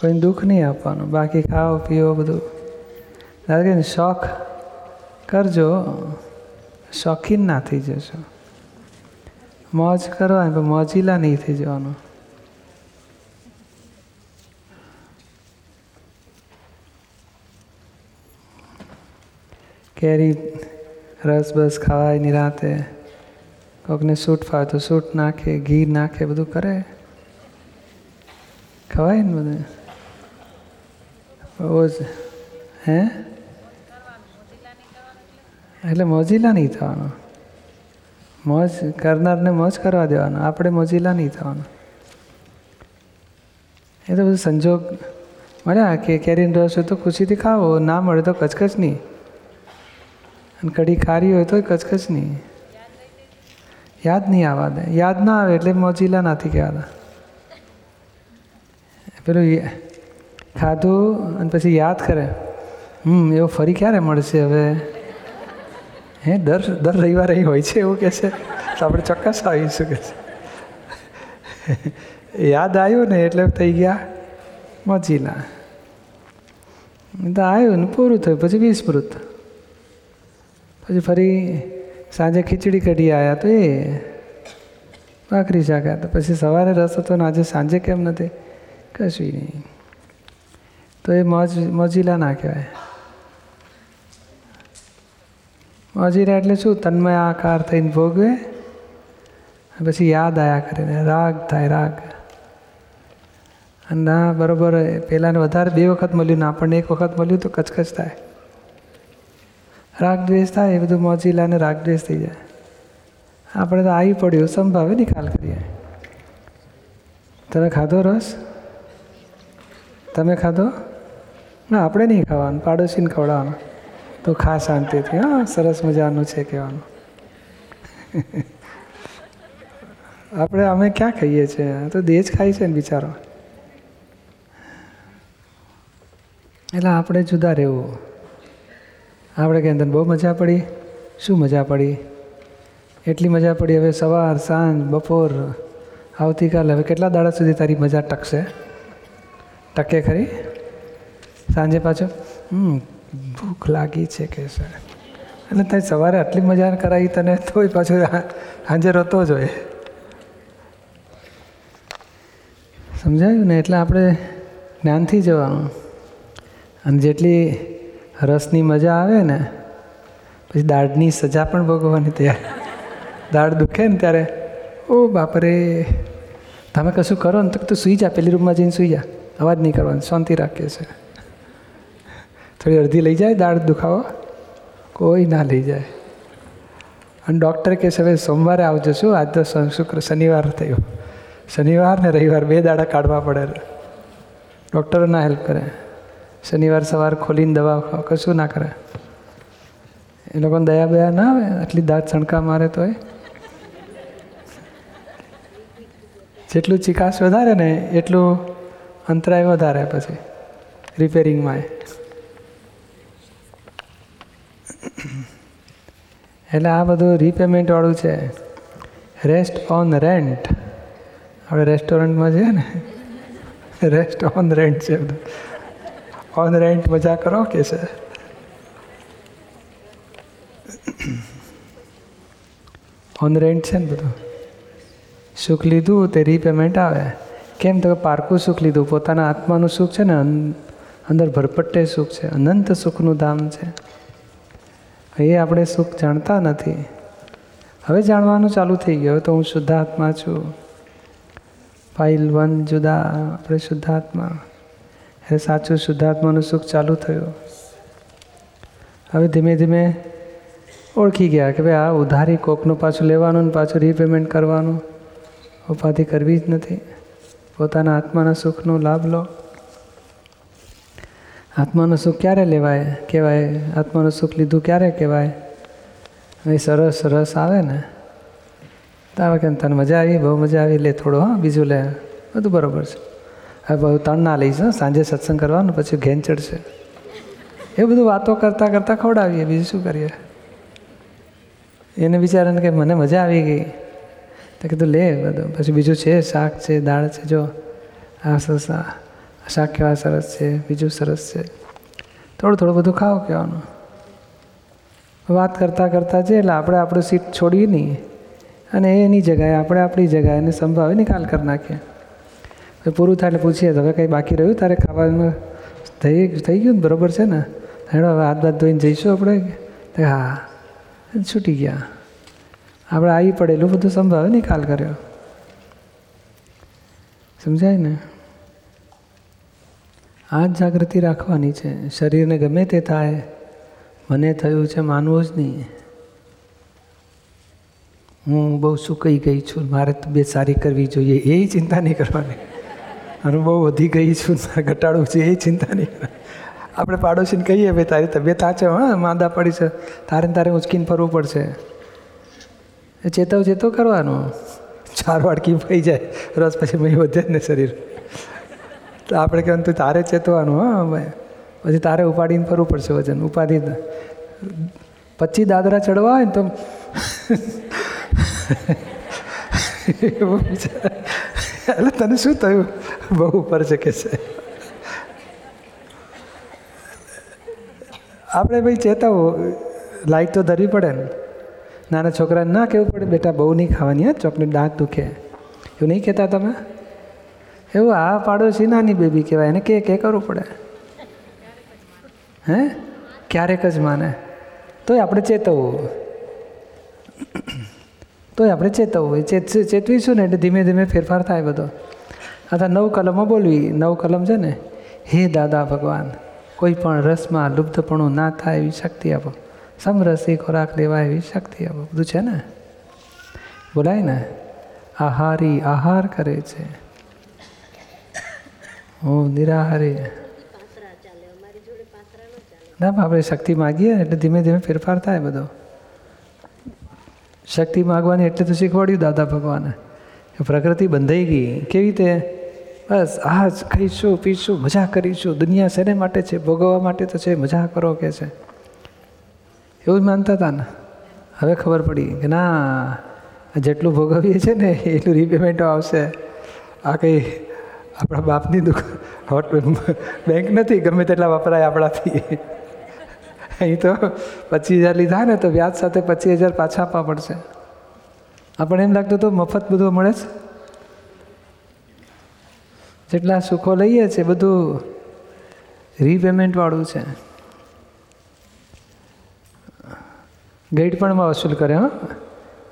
કોઈને દુઃખ નહીં આપવાનું. બાકી ખાઓ, પીઓ બધું. ધારો કે શોખ કરજો. શોખીન ના થઈ જશો. મોજ કરવાની પણ મોજીલા નહીં થઈ જવાનું. કેરી, રસ બસ ખાવાય નિરાતે કોકને સૂટ ફાવે તો સૂટ નાખે, ઘી નાખે, બધું કરે. ખવાય ને બધું? હે? એટલે મોજીલા નહીં થવાનું. મોજ કરનારને મોજ કરવા દેવાનો. આપણે મોજીલા નહીં થવાનું. એ તો બધું સંજોગ. મળ્યા કે કેરીનો રસ હોય તો ખુશીથી ખાવો. ના મળે તો કચકચ નહીં. અને કઢી ખારી હોય તો કચકચ નહીં. યાદ નહીં આવવા દે. યાદ ના આવે એટલે મોજીલા નથી કહેવાતા. પેલું ખાધું અને પછી યાદ કરે. હમ, એવો ફરી ક્યારે મળશે હવે? હે, દર દર રવિવારે હોય છે એવું કહે છે? તો આપણે ચોક્કસ આવીશું કે છે. યાદ આવ્યું ને એટલે થઈ ગયા મચીના તો આવ્યું ને પૂરું થયું, પછી વિસ્મૃત. પછી ફરી સાંજે ખીચડી કઢી આવ્યા તો એ. ભાખરી શાક તો. પછી સવારે રસ હતો ને આજે સાંજે કેમ નથી? કશું નહીં. તો એ મોજ મોજીલા ના કહેવાય. મજીરા એટલે શું? તન્મય આકાર થઈને ભોગવે, પછી યાદ આયા કરીને રાગ થાય, રાગ. અને ના, બરાબર પહેલાંને વધારે બે વખત મળ્યું ને આપણને એક વખત મળ્યું તો કચકચ થાય. રાગ દ્વેષ થાય, એ બધું મોજીલાને રાગ દ્વેષ થઈ જાય. આપણે તો આવી પડ્યું, સંભાવે નિકાલ કરીએ. તમે ખાધો રસ? તમે ખાધો? ના, આપણે નહીં ખાવાનું, પાડોશીને ખવડાવવાનું. તો ખા શાંતિથી, હા, સરસ મજાનું છે કહેવાનું. આપણે, અમે ક્યાં ખાઈએ છીએ તો દેહ જ ખાય છે ને બિચારો. એટલે આપણે જુદા રહેવું. આપણે કે બહુ મજા પડી. શું મજા પડી? એટલી મજા પડી હવે સવાર, સાંજ, બપોર, આવતીકાલે. હવે કેટલા દાડા સુધી તારી મજા ટકશે? ટકે ખરી? સાંજે પાછો? હમ, ભૂખ લાગી છે કે છે એટલે તને સવારે આટલી મજા કરાવી તને, તોય પાછો સાંજે રોતો જ હોય. સમજાયું ને? એટલે આપણે જ્ઞાનથી જવાનું. અને જેટલી રસની મજા આવે ને, પછી દાઢની સજા પણ ભોગવવાની ત્યારે. દાઢ દુખે ને ત્યારે, ઓ બાપરે. તમે કશું કરો ને તો તું સૂઈ જા, પેલી રૂમમાં જઈને સૂઈ જા. અવાજ નહીં કરવાનો, શાંતિ રાખીએ છે થોડી અડધી લઈ જાય દાઢ દુખાવા? કોઈ ના લઈ જાય. અને ડૉક્ટર કહે છે, હવે સોમવારે આવજો છું આજ તો શુક્ર, શનિવાર થયો. શનિવાર ને રવિવાર બે દાડા કાઢવા પડે ડૉક્ટરો ના હેલ્પ કરે. શનિવાર સવાર ખોલીને દવા કશું ના કરે. એ લોકોને દયા બયા ના આવે? આટલી દાંત છણકા મારે તોય? જેટલું ચિકાસ વધારે ને એટલું અંતરાય વધારે પછી. રિપેરિંગમાં એ. એટલે આ બધું રીપેમેન્ટવાળું છે. રેસ્ટ ઓન રેન્ટ આપણે રેસ્ટોરન્ટમાં છે ને રેસ્ટ ઓન રેન્ટ છે બધું. ઓન રેન્ટ મજા કરો કે છે? ઓન રેન્ટ છે ને બધું. સુખ લીધું તે રીપેમેન્ટ આવે. કેમ તો પારકું સુખ લીધું. પોતાના આત્માનું સુખ છે ને અંદર ભરપટ્ટે સુખ છે. અનંત સુખનું ધામ છે. એ આપણે સુખ જાણતા નથી. હવે જાણવાનું ચાલુ થઈ ગયું. તો હું શુદ્ધાત્મા છું. ફાઇલ વન જુદા, આપણે શુદ્ધાત્મા. એટલે સાચું શુદ્ધાત્માનું સુખ ચાલુ થયું. હવે ધીમે ધીમે ઓળખી ગયા કે ભાઈ આ ઉધારી કોકનું પાછું લેવાનું ને પાછું રીપેમેન્ટ કરવાનું. ઉપાધિ કરવી જ નથી. પોતાના આત્માના સુખનો લાભ લો. આત્માનું સુખ ક્યારે લેવાય? કહેવાય, આત્માનું સુખ લીધું ક્યારે કહેવાય? એ સરસ રસ આવે ને. તો આવે કે તને મજા આવી? બહુ મજા આવી. લે થોડું, હા, બીજું લે. બધું બરાબર છે. હવે બહુ તણ ના લઈશ સાંજે સત્સંગ કરવાનું, પછી ઘેન ચડશે. એ બધું વાતો કરતાં કરતાં ખવડાવીએ. બીજું શું કરીએ? એને બિચારાને કે મને મજા આવી ગઈ. તો કીધું, લે બધું. પછી બીજું છે, શાક છે, દાળ છે, જો. આ સસા શાક કેવા સરસ છે, બીજું સરસ છે. થોડું થોડું બધું ખાઓ કહેવાનું. વાત કરતાં કરતાં છે એટલે આપણે આપણું સીટ છોડીએ નહીં. અને એની જગાએ આપણે આપણી જગાએ એને સંભાવે નિકાલ કરી નાખીએ. પૂરું થાય એટલે પૂછીએ હવે કંઈ બાકી રહ્યું? તારે ખાવાનું થઈ થઈ ગયું ને? બરાબર છે ને? હેડો, હવે હાથ બાદ ધોઈને જઈશું આપણે. હા છૂટી ગયા. આપણે આવી પડેલું બધું સંભાવે નિકાલ કર્યો. સમજાય ને? આ જ જાગૃતિ રાખવાની છે. શરીરને ગમે તે થાય, મને થયું છે માનવું જ નહીં. હું બહુ સુકાઈ ગઈ છું. મારે તબિયત સારી કરવી જોઈએ. એ ચિંતા નહીં કરવાની. અને બહુ વધી ગઈ છું. ઘટાડું છે. એ ચિંતા નહીં કરવાની. આપણે પાડોશીને કહીએ, ભાઈ, તારી તબિયત આ છે? હા, માંદા પડી છે. તારે ને તારે ઉચકીને ફરવું પડશે. એ ચેતવ ચેતો કરવાનું. ચાર વાડકી ફઈ જાય. રસ પછી મહી વધે જ ને શરીર. તો આપણે કહેવાનું તું તારે ચેતવાનું, હા પછી તારે ઉપાડીને ફરવું પડશે વજન ઉપાધિ પચીસ દાદરા ચડવા હોય ને તો એટલે તને શું થયું? બહુ ઉપર છે કે છે. આપણે ભાઈ ચેતાવું, લાઈટ તો ધરવી પડે ને. નાના છોકરાને ના કહેવું પડે, બેટા બહુ નહીં ખાવાની, હા ચોકલેટ દાંત દુખે. એવું નહીં કહેતા તમે? એવું આ પાડોશી નાની બેબી કહેવાય. એને કે કે કરવું પડે? હે? ક્યારેક જ માને. તોય આપણે ચેતવવું તોય આપણે ચેતવવું ચેત ચેતવીશું ને એટલે ધીમે ધીમે ફેરફાર થાય બધો. અથવા નવ કલમો બોલવી. નવ કલમ છે ને? હે દાદા ભગવાન, કોઈ પણ રસમાં લુપ્તપણું ના થાય એવી શક્તિ આપો. સમરસી ખોરાક લેવાય એવી શક્તિ આપો. બધું છે ને? બોલાય ને? આહારી આહાર કરે છે. હું નિરાહારી. ના આપણે શક્તિ માગીએ એટલે ધીમે ધીમે ફેરફાર થાય બધો. શક્તિ માગવાની એટલે તો શીખવાડ્યું દાદા ભગવાને. પ્રકૃતિ બંધાઈ ગઈ. કેવી રીતે? બસ આ જ ખાઈશું, પીશું, મજા કરીશું. દુનિયા શેને માટે છે? ભોગવવા માટે તો છે, મજા કરો કે છે? એવું જ માનતા હતા ને? હવે ખબર પડી કે ના જેટલું ભોગવીએ છીએ ને, એટલું રીપેમેન્ટો આવશે. આ કંઈ આપણા બાપની દુકાન હોટ બેંક નથી, ગમે તેટલા વપરાય આપણાથી. અહીં તો પચીસ હજાર લીધા ને તો વ્યાજ સાથે પચીસ હજાર પાછા આપવા પડશે. આપણને એમ લાગતું તો મફત બધું મળે છે? જેટલા સુખો લઈએ છીએ, બધું રીપેમેન્ટવાળું છે. ગેડપણમાં વસૂલ કરે, હા.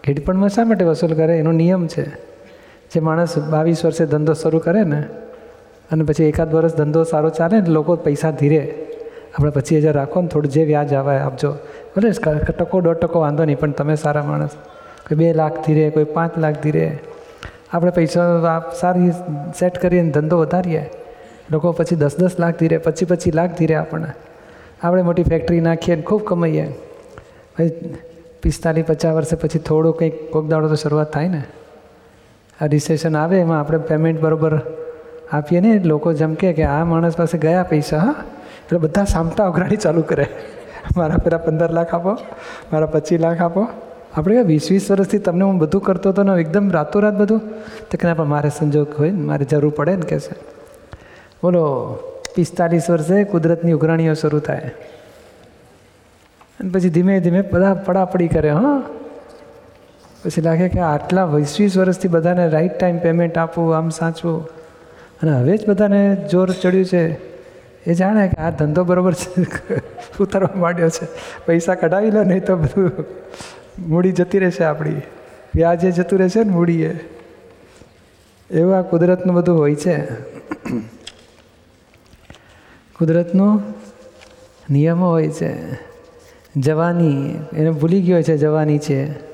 ગેડપણમાં શા માટે વસૂલ કરે? એનો નિયમ છે. જે માણસ બાવીસ વર્ષે ધંધો શરૂ કરે ને, અને પછી એકાદ વર્ષ ધંધો સારો ચાલે ને, લોકો પૈસા ધીરે. આપણે પચીસ હજાર રાખો ને, થોડું જે વ્યાજ આવે આપજો ભલે ટકો દોઢ ટકો વાંધો નહીં, પણ તમે સારા માણસ. કોઈ બે લાખ ધીરે, કોઈ પાંચ લાખ ધીરે. આપણે પૈસા સારી સેટ કરીને ધંધો વધારીએ. લોકો પછી દસ દસ લાખ ધીરે પચીસ પચીસ લાખ ધીરે આપણને. આપણે મોટી ફેક્ટરી નાખીએ ને, ખૂબ કમાઈએ. પછી પિસ્તાલીસ પચાસ વર્ષે પછી થોડું કંઈક કોક દાડો તો શરૂઆત થાય ને. આ રિસેશન આવે, એમાં આપણે પેમેન્ટ બરાબર આપીએ ને, લોકો જમકે કે આ માણસ પાસે ગયા પૈસા, હા? એટલે બધા સામટા અઘરાણી ચાલુ કરે. મારા પેલા પંદર લાખ આપો, મારા પચીસ લાખ આપો. આપણે વીસ વીસ વર્ષથી તમને હું બધું કરતો હતો ને એકદમ રાતોરાત બધું. તો કે પણ મારે સંજોગ હોય ને મારે જરૂર પડે ને કહેશે બોલો, પિસ્તાલીસ વર્ષે કુદરતની ઉઘરાણીઓ શરૂ થાય. અને પછી ધીમે ધીમે બધા પડાપડી કરે, હા? પછી લાગે કે આટલા વીસ વર્ષથી બધાને રાઈટ ટાઈમ પેમેન્ટ આપવું, આમ સાચવું. અને હવે જ બધાને જોર ચડ્યું છે. એ જાણે કે આ ધંધો બરાબર છે, ઉતારવા માંડ્યો છે. પૈસા કઢાવી લો, નહીં તો બધું મૂડી જતી રહેશે આપણી. વ્યાજે જતું રહેશે ને મૂડીએ એવું આ કુદરતનું બધું હોય છે. કુદરતનું નિયમો હોય છે. જવાની, એને ભૂલી ગયો છે જવાની છે.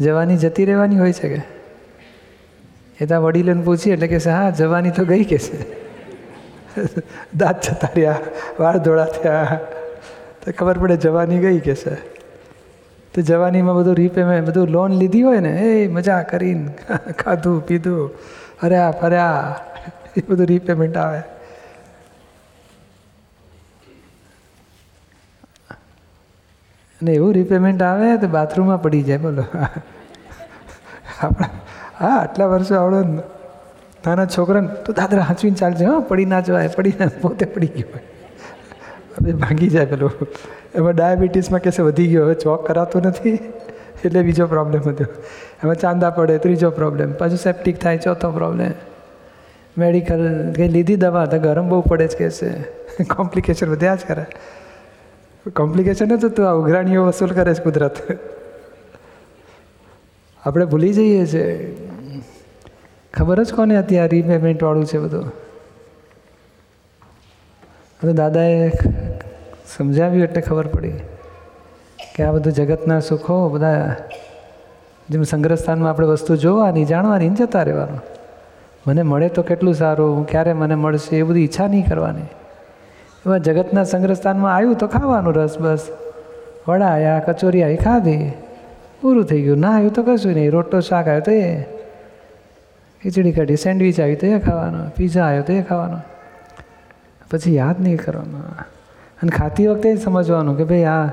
જવાની જતી રહેવાની હોય છે કે? એ તો વડીલોને પૂછી એટલે કે હા, જવાની તો ગઈ કે છે. દાંત જતા રહ્યા, વાળ ધોળા થયા. તો ખબર પડે જવાની ગઈ કે છે. તો જવાનીમાં બધું રીપેમેન્ટ બધું લોન લીધી હોય ને, એ મજા કરીને ખાધું, પીધું. હર્યા ફર્યા એ બધું રીપેમેન્ટ આવે. અને એવું રિપેમેન્ટ આવે તો બાથરૂમમાં પડી જાય, બોલો. આપણા હા, આટલા વર્ષો આવડો નાના છોકરાને તો દાદરા હાંચવીને ચાલજે, હા, પડી ના જવાય, પડી ના પોતે પડી ગયો હવે ભાંગી જાય પેલું. એમાં ડાયાબિટીસમાં કહેશે વધી ગયો, હવે ચોક કરાતો નથી. એટલે બીજો પ્રોબ્લેમ હતો. એમાં ચાંદા પડે, ત્રીજો પ્રોબ્લેમ પાછું સેપ્ટિક થાય, ચોથો પ્રોબ્લેમ મેડિકલ કંઈ લીધી દવા? તો ગરમ બહુ પડે જ કહેશે કોમ્પ્લિકેશન વધ્યા જ કરે. કોમ્પ્લિકેશન જ હતું, આ ઉઘરાણીઓ વસૂલ કરે છે કુદરત. આપણે ભૂલી જઈએ છીએ ખબર જ કોને હતી આ રીપેમેન્ટવાળું છે બધું? અને દાદાએ સમજાવ્યું એટલે ખબર પડી કે આ બધું જગતના સુખો બધા જેમ સંગ્રહસ્થાનમાં આપણે વસ્તુ જોવાની, જાણવાની જતા રહેવાનું. મને મળે તો કેટલું સારું ક્યારે મને મળશે એ બધી ઈચ્છા નહીં કરવાની. એવા જગતના સંગ્રહસ્થાનમાં આવ્યું તો ખાવાનું રસ બસ. વડા આવ્યા કચોરી આવી ખાધી. પૂરું થઈ ગયું. ના આવ્યું તો કશું નહીં. રોટલો, શાક આવ્યો તો એ. ખીચડી કાઢી, સેન્ડવિચ આવી તો એ ખાવાનો. પીઝા આવ્યો તો એ ખાવાનો. પછી યાદ નહીં કરવાનું. અને ખાતી વખતે સમજવાનું કે ભાઈ આ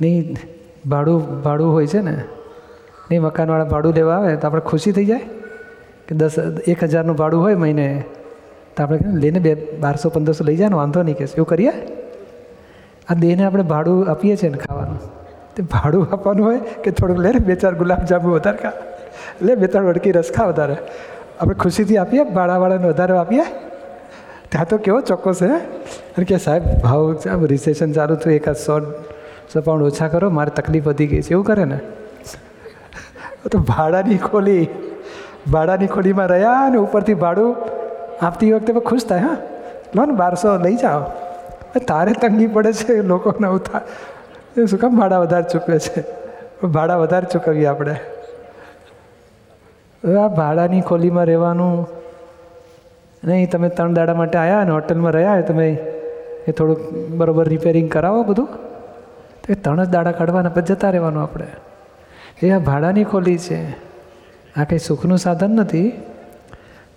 નહીં, ભાડું ભાડું હોય છે ને, નહીં મકાનવાળા ભાડું લેવા આવે તો આપણે ખુશી થઈ જાય? કે દસ, એક હજારનું ભાડું હોય મહિને. તો આપણે લઈને બે બારસો પંદરસો લઈ જાય ને વાંધો નહીં કે એવું કરીએ? આ દેહને આપણે ભાડું આપીએ છીએ ને ખાવાનું. તે ભાડું આપવાનું હોય કે થોડુંક, લે બે ચાર ગુલાબજાંબુ વધારે ખા. લે, બે ત્રણ વડકી રસ ખા વધારે. આપણે ખુશીથી આપીએ, ભાડાવાળાને વધારે આપીએ. ત્યાં તો કેવો ચોક્કસ હે. અને કે સાહેબ, ભાવ આમ રિસેશન ચાલુ થયું એકાદ સો સો પાઉન્ડ ઓછા કરો, મારે તકલીફ વધી ગઈ છે. એવું કરે ને? તો ભાડાની ખોલી, ભાડાની ખોલીમાં રહ્યા અને ઉપરથી ભાડું આપતી વખતે પણ ખુશ થાય, હા. લો ને, બારસો લઈ જાઓ. તારે તંગી પડે છે લોકોને ઉથા એ શું કામ ભાડા વધારે ચૂકવે છે? ભાડા વધારે ચૂકવીએ આપણે. હવે આ ભાડાની ખોલીમાં રહેવાનું નહીં, તમે ત્રણ દાડા માટે આવ્યા અને હોટલમાં રહ્યા તમે એ થોડુંક બરોબર રિપેરિંગ કરાવો બધું. તો એ ત્રણ જ દાડા કાઢવાના, પછી જતા રહેવાનું આપણે. એ આ ભાડાની ખોલી છે. આ કંઈ સુખનું સાધન નથી.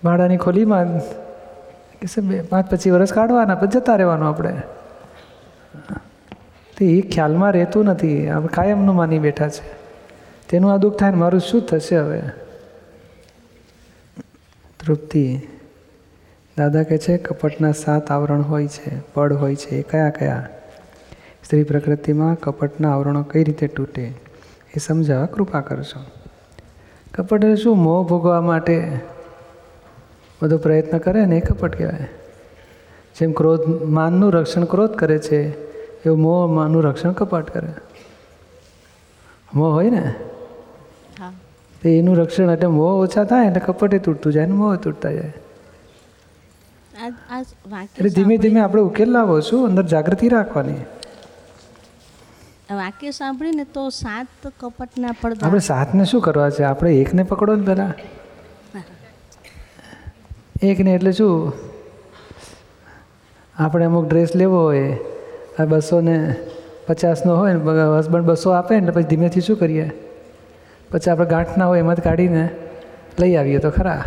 ભાડાની ખોલીમાં કે બે, પાંચ પચીસ વર્ષ કાઢવાના, પછી જતા રહેવાનું આપણે. તે એ ખ્યાલમાં રહેતું નથી આપણે કાયમનું માની બેઠા છે. તેનું આ દુઃખ થાય ને મારું શું થશે હવે? તૃપ્તિ. દાદા કહે છે, કપટના સાત આવરણ હોય છે પડ હોય છે, એ કયા કયા? સ્ત્રી પ્રકૃતિમાં કપટના આવરણો કઈ રીતે તૂટે? એ સમજાવવા કૃપા કરશો. કપટ શું, મોહ ભોગવા માટે? બધો પ્રયત્ન કરે ને એ કપટ કહેવાય. જેમ ક્રોધ માનનું રક્ષણ ક્રોધ કરે છે એવું મોહ માનનું રક્ષણ કપટ કરે. મોહ હોય ને? હા. તો એનું રક્ષણ એટલે મોહ ઓછા થાય એટલે કપટે તૂટતું જાય ને મોહ તૂટતા જાય. એટલે ધીમે ધીમે આપણે ઉકેલ લાવો છું અંદર જાગૃતિ રાખવાની. વાક્ય સાંભળીને તો સાત કપટના પડદા આપણે સાતને શું કરવા છે? આપણે એકને પકડો ને પહેલાં. એકને એટલે શું? આપણે અમુક ડ્રેસ લેવો હોય આ બસો ને પચાસનો હોય ને હસબન્ડ બસો આપે ને પછી ધીમેથી શું કરીએ? પછી આપણે ગાંઠના હોય હોય એમાંથી કાઢીને લઈ આવીએ તો ખરા.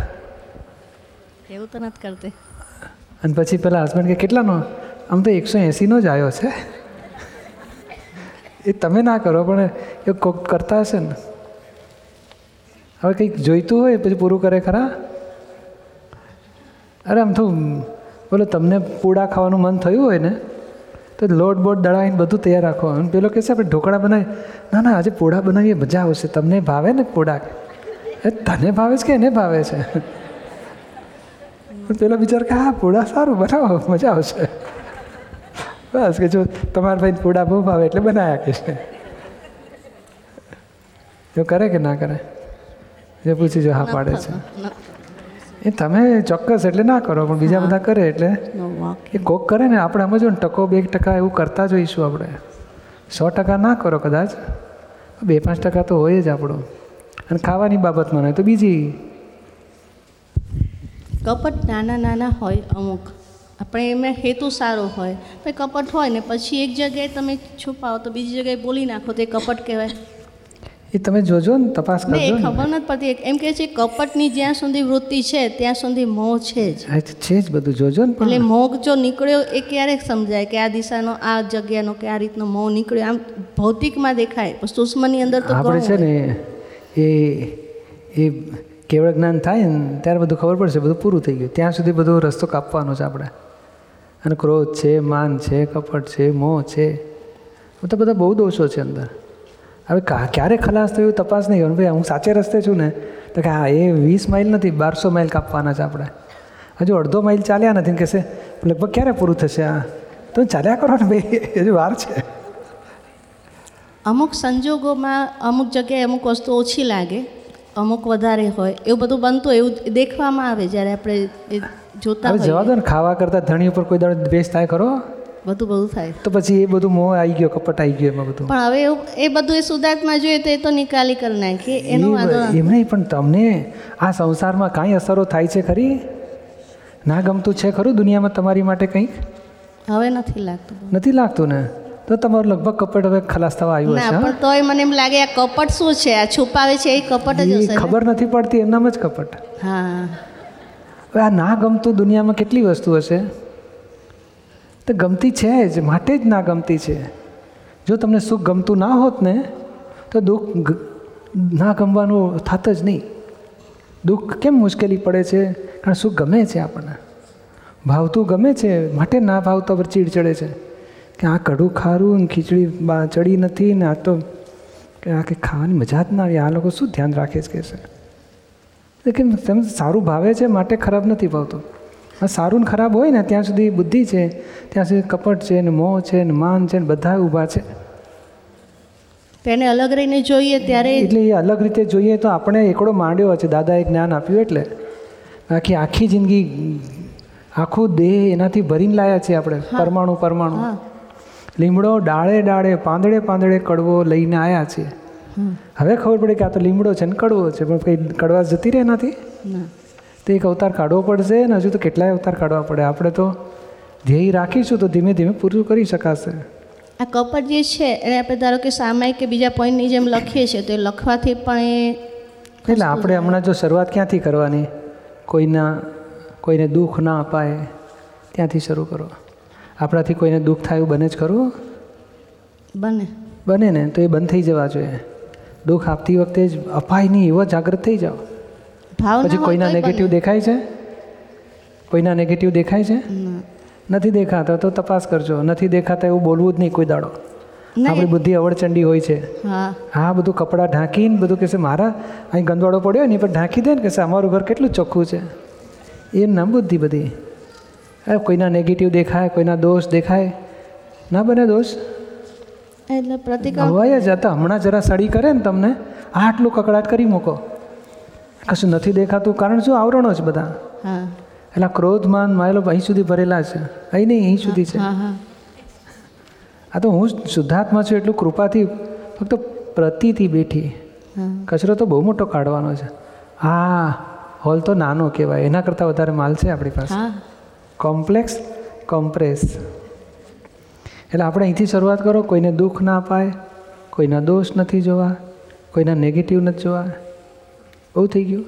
એવું તો નથી કરતી. અને પછી પેલા હસબન્ડ કે કેટલાનો? આમ તો એકસો એંસીનો જ આવ્યો છે. એ તમે ના કરો પણ એ કોક કરતા હશે ને. હવે કંઈક જોઈતું હોય પછી પૂરું કરે ખરા? અરે આમ તો બોલો તમને પૂડા ખાવાનું મન થયું હોય ને તો લોટ બોટ દળાવીને બધું તૈયાર રાખો અને પેલો કહેશે આપણે ઢોકળા બનાવીએ. ના ના આજે પૂડા બનાવીએ મજા આવશે. તમને ભાવે ને પૂડા? એ તને ભાવે છે કે એને ભાવે છે? પણ પેલો બિચાર કે હા પૂડા સારું બનાવો મજા આવશે. બસ કે જો તમારા ભાઈ પૂડા બહુ ભાવે એટલે બનાવ્યા કે છે. જો કરે કે ના કરે? જે પૂછી જો હા પાડે છે. એ તમે ચોક્કસ એટલે ના કરો પણ બીજા બધા કરે એટલે. એ કોક કરે ને આપણે સમજો ને ટકો બે ટકા એવું કરતા જોઈશું આપણે. સો ટકા ના કરો કદાચ. બે પાંચ ટકા તો હોય જ આપણું. અને ખાવાની બાબતમાં નહીં તો બીજી. કપટ નાના નાના હોય અમુક. આપણે એમાં હેતુ સારો હોય પણ કપટ હોય ને પછી એક જગ્યાએ તમે છુપાવો તો બીજી જગ્યાએ બોલી નાખો તો એ કપટ કહેવાય. એ તમે જોજો ને તપાસ કરજો ને. ખબર નથી પડતી. એમ કે છે કપટની જ્યાં સુધી વૃત્તિ છે ત્યાં સુધી મોહ છે જ. છે જ બધું જોજો ને એટલે મોહ જો નીકળ્યો એ ક્યારેક સમજાય કે આ દિશાનો આ જગ્યાનો કે આ રીતનો મોહ નીકળ્યો? આમ ભૌતિકમાં દેખાય પણ સુષ્મની અંદર તો આપણે છે ને એ એ કેવળ જ્ઞાન થાય ને ત્યારે બધું ખબર પડશે બધું પૂરું થઈ ગયું. ત્યાં સુધી બધો રસ્તો કાપવાનો છે આપણે. અને ક્રોધ છે માન છે કપટ છે મોહ છે. બધા બધા બહુ દોષો છે અંદર. હવે ક્યારે ખલાસ થયું તપાસ નહીં હોય ભાઈ હું સાચે રસ્તે છું ને તો કે હા એ વીસ માઇલ નથી બારસો માઇલ કાપવાના છે આપણે. હજુ અડધો માઇલ ચાલ્યા નથી કહેશે લગભગ ક્યારે પૂરું થશે આ? તો ચાલ્યા કરો ને ભાઈ હજુ વાર છે. અમુક સંજોગોમાં અમુક જગ્યાએ અમુક વસ્તુ ઓછી લાગે અમુક વધારે હોય એવું બધું બનતું હોય એવું દેખવામાં આવે જ્યારે આપણે જોતા જવા દો ને ખાવા કરતાં ધણી ઉપર કોઈ દાડો દ્વેષ થાય ખરો? બધું બધું થાય. તો પછી એ બધું મોહ આવી ગયો કપટ આવી ગયો એમાં બધું. પણ હવે એ બધું એ સુધાર્થમાં જોઈએ તો એ તો નિકાલી કરી નાખીએ એનો વાંધો એમ નહીં પણ તમને આ સંસારમાં કાંઈ અસરો થાય છે ખરી? ના ગમતું છે ખરું દુનિયામાં તમારી માટે કંઈક? હવે નથી લાગતું. નથી લાગતું ને? તો તમારું લગભગ કપટ હવે ખલાસ થવા આવ્યું હશે? પણ તોય મને એમ લાગે આ કપટ શું છે? આ છુપાવે છે એ કપટ જ હશે ખબર નથી પડતી એમનામ જ કપટ. હા. હવે આ ના ગમતું દુનિયામાં કેટલી વસ્તુ હશે? તો ગમતી છે જ, માટે જ ના ગમતી છે. જો તમને સુખ ગમતું ના હોત ને, તો દુઃખ ના ગમવાનું થાત જ નહીં. દુઃખ કેમ મુશ્કેલી પડે છે? કારણ સુખ ગમે છે આપણને. ભાવતું ગમે છે, માટે ના ભાવતા પર ચીડ ચડે છે. કે આ કડું ખારું ને ખીચડી ચડી નથી ને આ તો કે આ કંઈ ખાવાની મજા જ ના આવી. આ લોકો શું ધ્યાન રાખે છે કે છે? કેમ, તેમ સારું ભાવે છે, માટે ખરાબ નથી ભાવતું. સારું ને ખરાબ હોય ને ત્યાં સુધી બુદ્ધિ છે ત્યાં સુધી કપટ છે ને મોહ છે ને માન છે ને બધા ઊભા છે. તેને અલગ રહીને જોઈએ ત્યારે એટલે એ અલગ રીતે જોઈએ તો આપણે એકડો માંડ્યો છે દાદાએ જ્ઞાન આપ્યું એટલે. બાકી આખી જિંદગી આખું દેહ એનાથી ભરીને લાયા છે આપણે પરમાણુ પરમાણુ. લીમડો ડાળે ડાળે પાંદડે પાંદડે કડવો લઈને આવ્યા છે. હવે ખબર પડી કે આ તો લીમડો છે ને કડવો છે પણ કંઈ કડવા જતી રહે એનાથી? ના. તો એક અવતાર કાઢવો પડશે ને હજુ તો કેટલાય અવતાર કાઢવા પડે. આપણે તો ધ્યેય રાખીશું તો ધીમે ધીમે પૂરું કરી શકાશે. આ કપટ જે છે એને આપણે ધારો કે સામાયિક કે બીજા પોઈન્ટની જેમ લખીએ છીએ તો એ લખવાથી પણ એ એટલે આપણે હમણાં જો શરૂઆત ક્યાંથી કરવાની? કોઈના કોઈને દુઃખ ના અપાય ત્યાંથી શરૂ કરો. આપણાથી કોઈને દુઃખ થાય એવું બને જ કરવું બને. બને ને તો એ બંધ થઈ જવા જોઈએ. દુઃખ આપતી વખતે જ અપાય નહીં એવો જાગૃત થઈ જાઓ. પછી કોઈના નેગેટિવ દેખાય છે? કોઈના નેગેટિવ દેખાય છે? નથી દેખાતા તો તપાસ કરજો. નથી દેખાતા એવું બોલવું જ નહીં કોઈ દાડો. આપણી બુદ્ધિ અવળચંડી હોય છે. હા. બધું કપડાં ઢાંકીને બધું કહેશે મારા અહીં ગંદવાડો પડ્યો ને એ પર ઢાંકી દે ને કહેશે અમારું ઘર કેટલું ચોખ્ખું છે. એ ના બુદ્ધિ બધી. હવે કોઈના નેગેટિવ દેખાય કોઈના દોષ દેખાય. ના બને દોષ? એટલે પ્રતિક્રમણ હવાઈ જ હતા હમણાં જરા સડી કરે ને તમને આટલું કકડાટ કરી મૂકો. કશું નથી દેખાતું. કારણ શું? આવરણો છે બધા. એટલે ક્રોધ માન માયેલો અહીં સુધી ભરેલા છે. અહીં નહીં અહીં સુધી છે. હા હા આ તો હું જ શુદ્ધાત્મા છું એટલું કૃપાથી ફક્ત પ્રતિથી બેઠી. કચરો તો બહુ મોટો કાઢવાનો છે. હા હોલ તો નાનો કહેવાય. એના કરતાં વધારે માલ છે આપણી પાસે. Complex compress. એટલે આપણે અહીંથી શરૂઆત કરો. કોઈને દુઃખ ના અપાય કોઈના દોષ નથી જોવા કોઈના નેગેટિવ નથી જોવા. બહુ થઈ ગયું.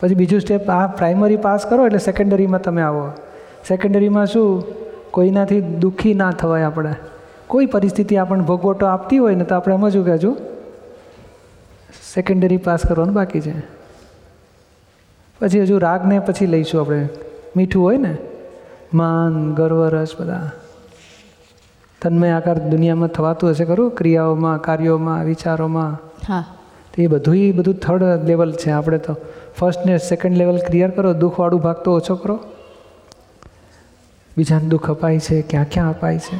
પછી બીજું સ્ટેપ આ પ્રાઇમરી પાસ કરો એટલે સેકન્ડરીમાં તમે આવો. સેકન્ડરીમાં શું? કોઈનાથી દુઃખી ના થવાય આપણે. કોઈ પરિસ્થિતિ આપણને ભોગવટો આપતી હોય ને તો આપણે સમજવું કે હજુ સેકન્ડરી પાસ કરવાનું બાકી છે. પછી હજુ રાગને પછી લઈશું આપણે. મીઠું હોય ને? માન, ગર્વ, રસ બધા. તન્મય આકાર દુનિયામાં થવાતું હશે ખરું? ક્રિયાઓમાં, કાર્યોમાં, વિચારોમાં? હા. તો એ બધું બધું થર્ડ લેવલ છે. આપણે તો ફર્સ્ટ ને સેકન્ડ લેવલ ક્લિયર કરો, દુઃખવાળું ભાગ તો ઓછો કરો. બીજાને દુઃખ અપાય છે, ક્યાં ક્યાં અપાય છે?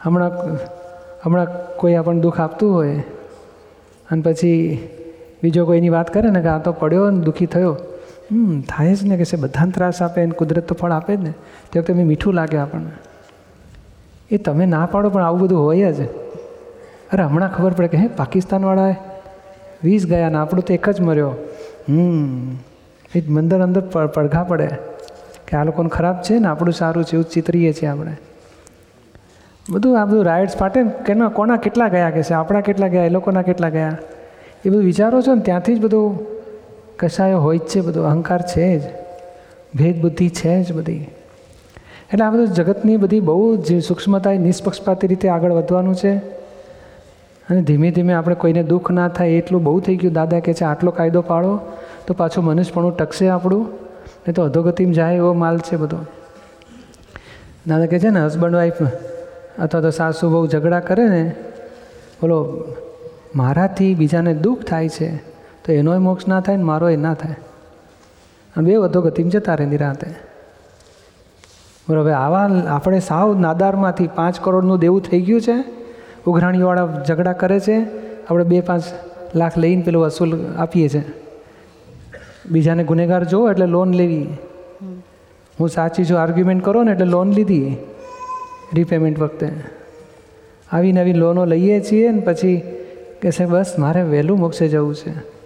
હમણાં હમણાં કોઈ આપણને દુઃખ આપતું હોય અને પછી બીજો કોઈની વાત કરે ને કે આ તો પડ્યો ને દુઃખી થયો. હમ, થાય જ ને કે છે, બધાને ત્રાસ આપે ને કુદરત તો ફળ આપે જ ને. તે વખતે મીઠું લાગે આપણને. એ તમે ના પાડો પણ આવું બધું હોય જ. અરે, હમણાં ખબર પડે કે, હે, પાકિસ્તાનવાળાએ વીસ ગયા ને આપણું તો એક જ મર્યો. હમ, એ મંદર અંદર પડઘા પડે. કે આ લોકોને ખરાબ છે ને, આપણું સારું છે, એવું ચિતરીએ છીએ આપણે. બધું આ બધું રાઇડ્સ ફાટે કેના, કોના કેટલા ગયા કે છે, આપણા કેટલા ગયા, એ લોકોના કેટલા ગયા. એ બધું વિચારો છો ને, ત્યાંથી જ બધું કશાયો હોય જ છે, બધું અહંકાર છે જ. ભેદબુદ્ધિ છે જ બધી. એટલે આ બધું જગતની બધી બહુ જ સૂક્ષ્મતા નિષ્પક્ષપાતી રીતે આગળ વધવાનું છે. અને ધીમે ધીમે આપણે કોઈને દુઃખ ના થાય એટલું બહુ થઈ ગયું. દાદા કહે છે, આટલો કાયદો પાડો તો પાછું મનુષ્યપણું ટકશે આપણું. નહીં તો અધોગતિમાં જાય એવો માલ છે બધો. દાદા કહે છે ને હસબન્ડ વાઈફ અથવા તો સાસુ બહુ ઝઘડા કરે ને, બોલો, મારાથી બીજાને દુઃખ થાય છે તો એનોય મોક્ષ ના થાય ને મારોય ના થાય. બે અધોગતિમાં જતા રહે નિરાતે. બરાબર આવા આપણે સાવ નાદારમાંથી પાંચ કરોડનું દેવું થઈ ગયું છે ઉઘરાણીવાળા ઝઘડા કરે છે. આપણે બે પાંચ લાખ લઈને પેલું વસૂલ આપીએ છીએ બીજાને ગુનેગાર જોવો એટલે લોન લેવી. હું સાચી છું આર્ગ્યુમેન્ટ કરો ને એટલે લોન લીધી. રીપેમેન્ટ વખતે. આવી નવી લોનો લઈએ છીએ ને પછી કહેશે બસ મારે વહેલું મોક્ષે જવું છે.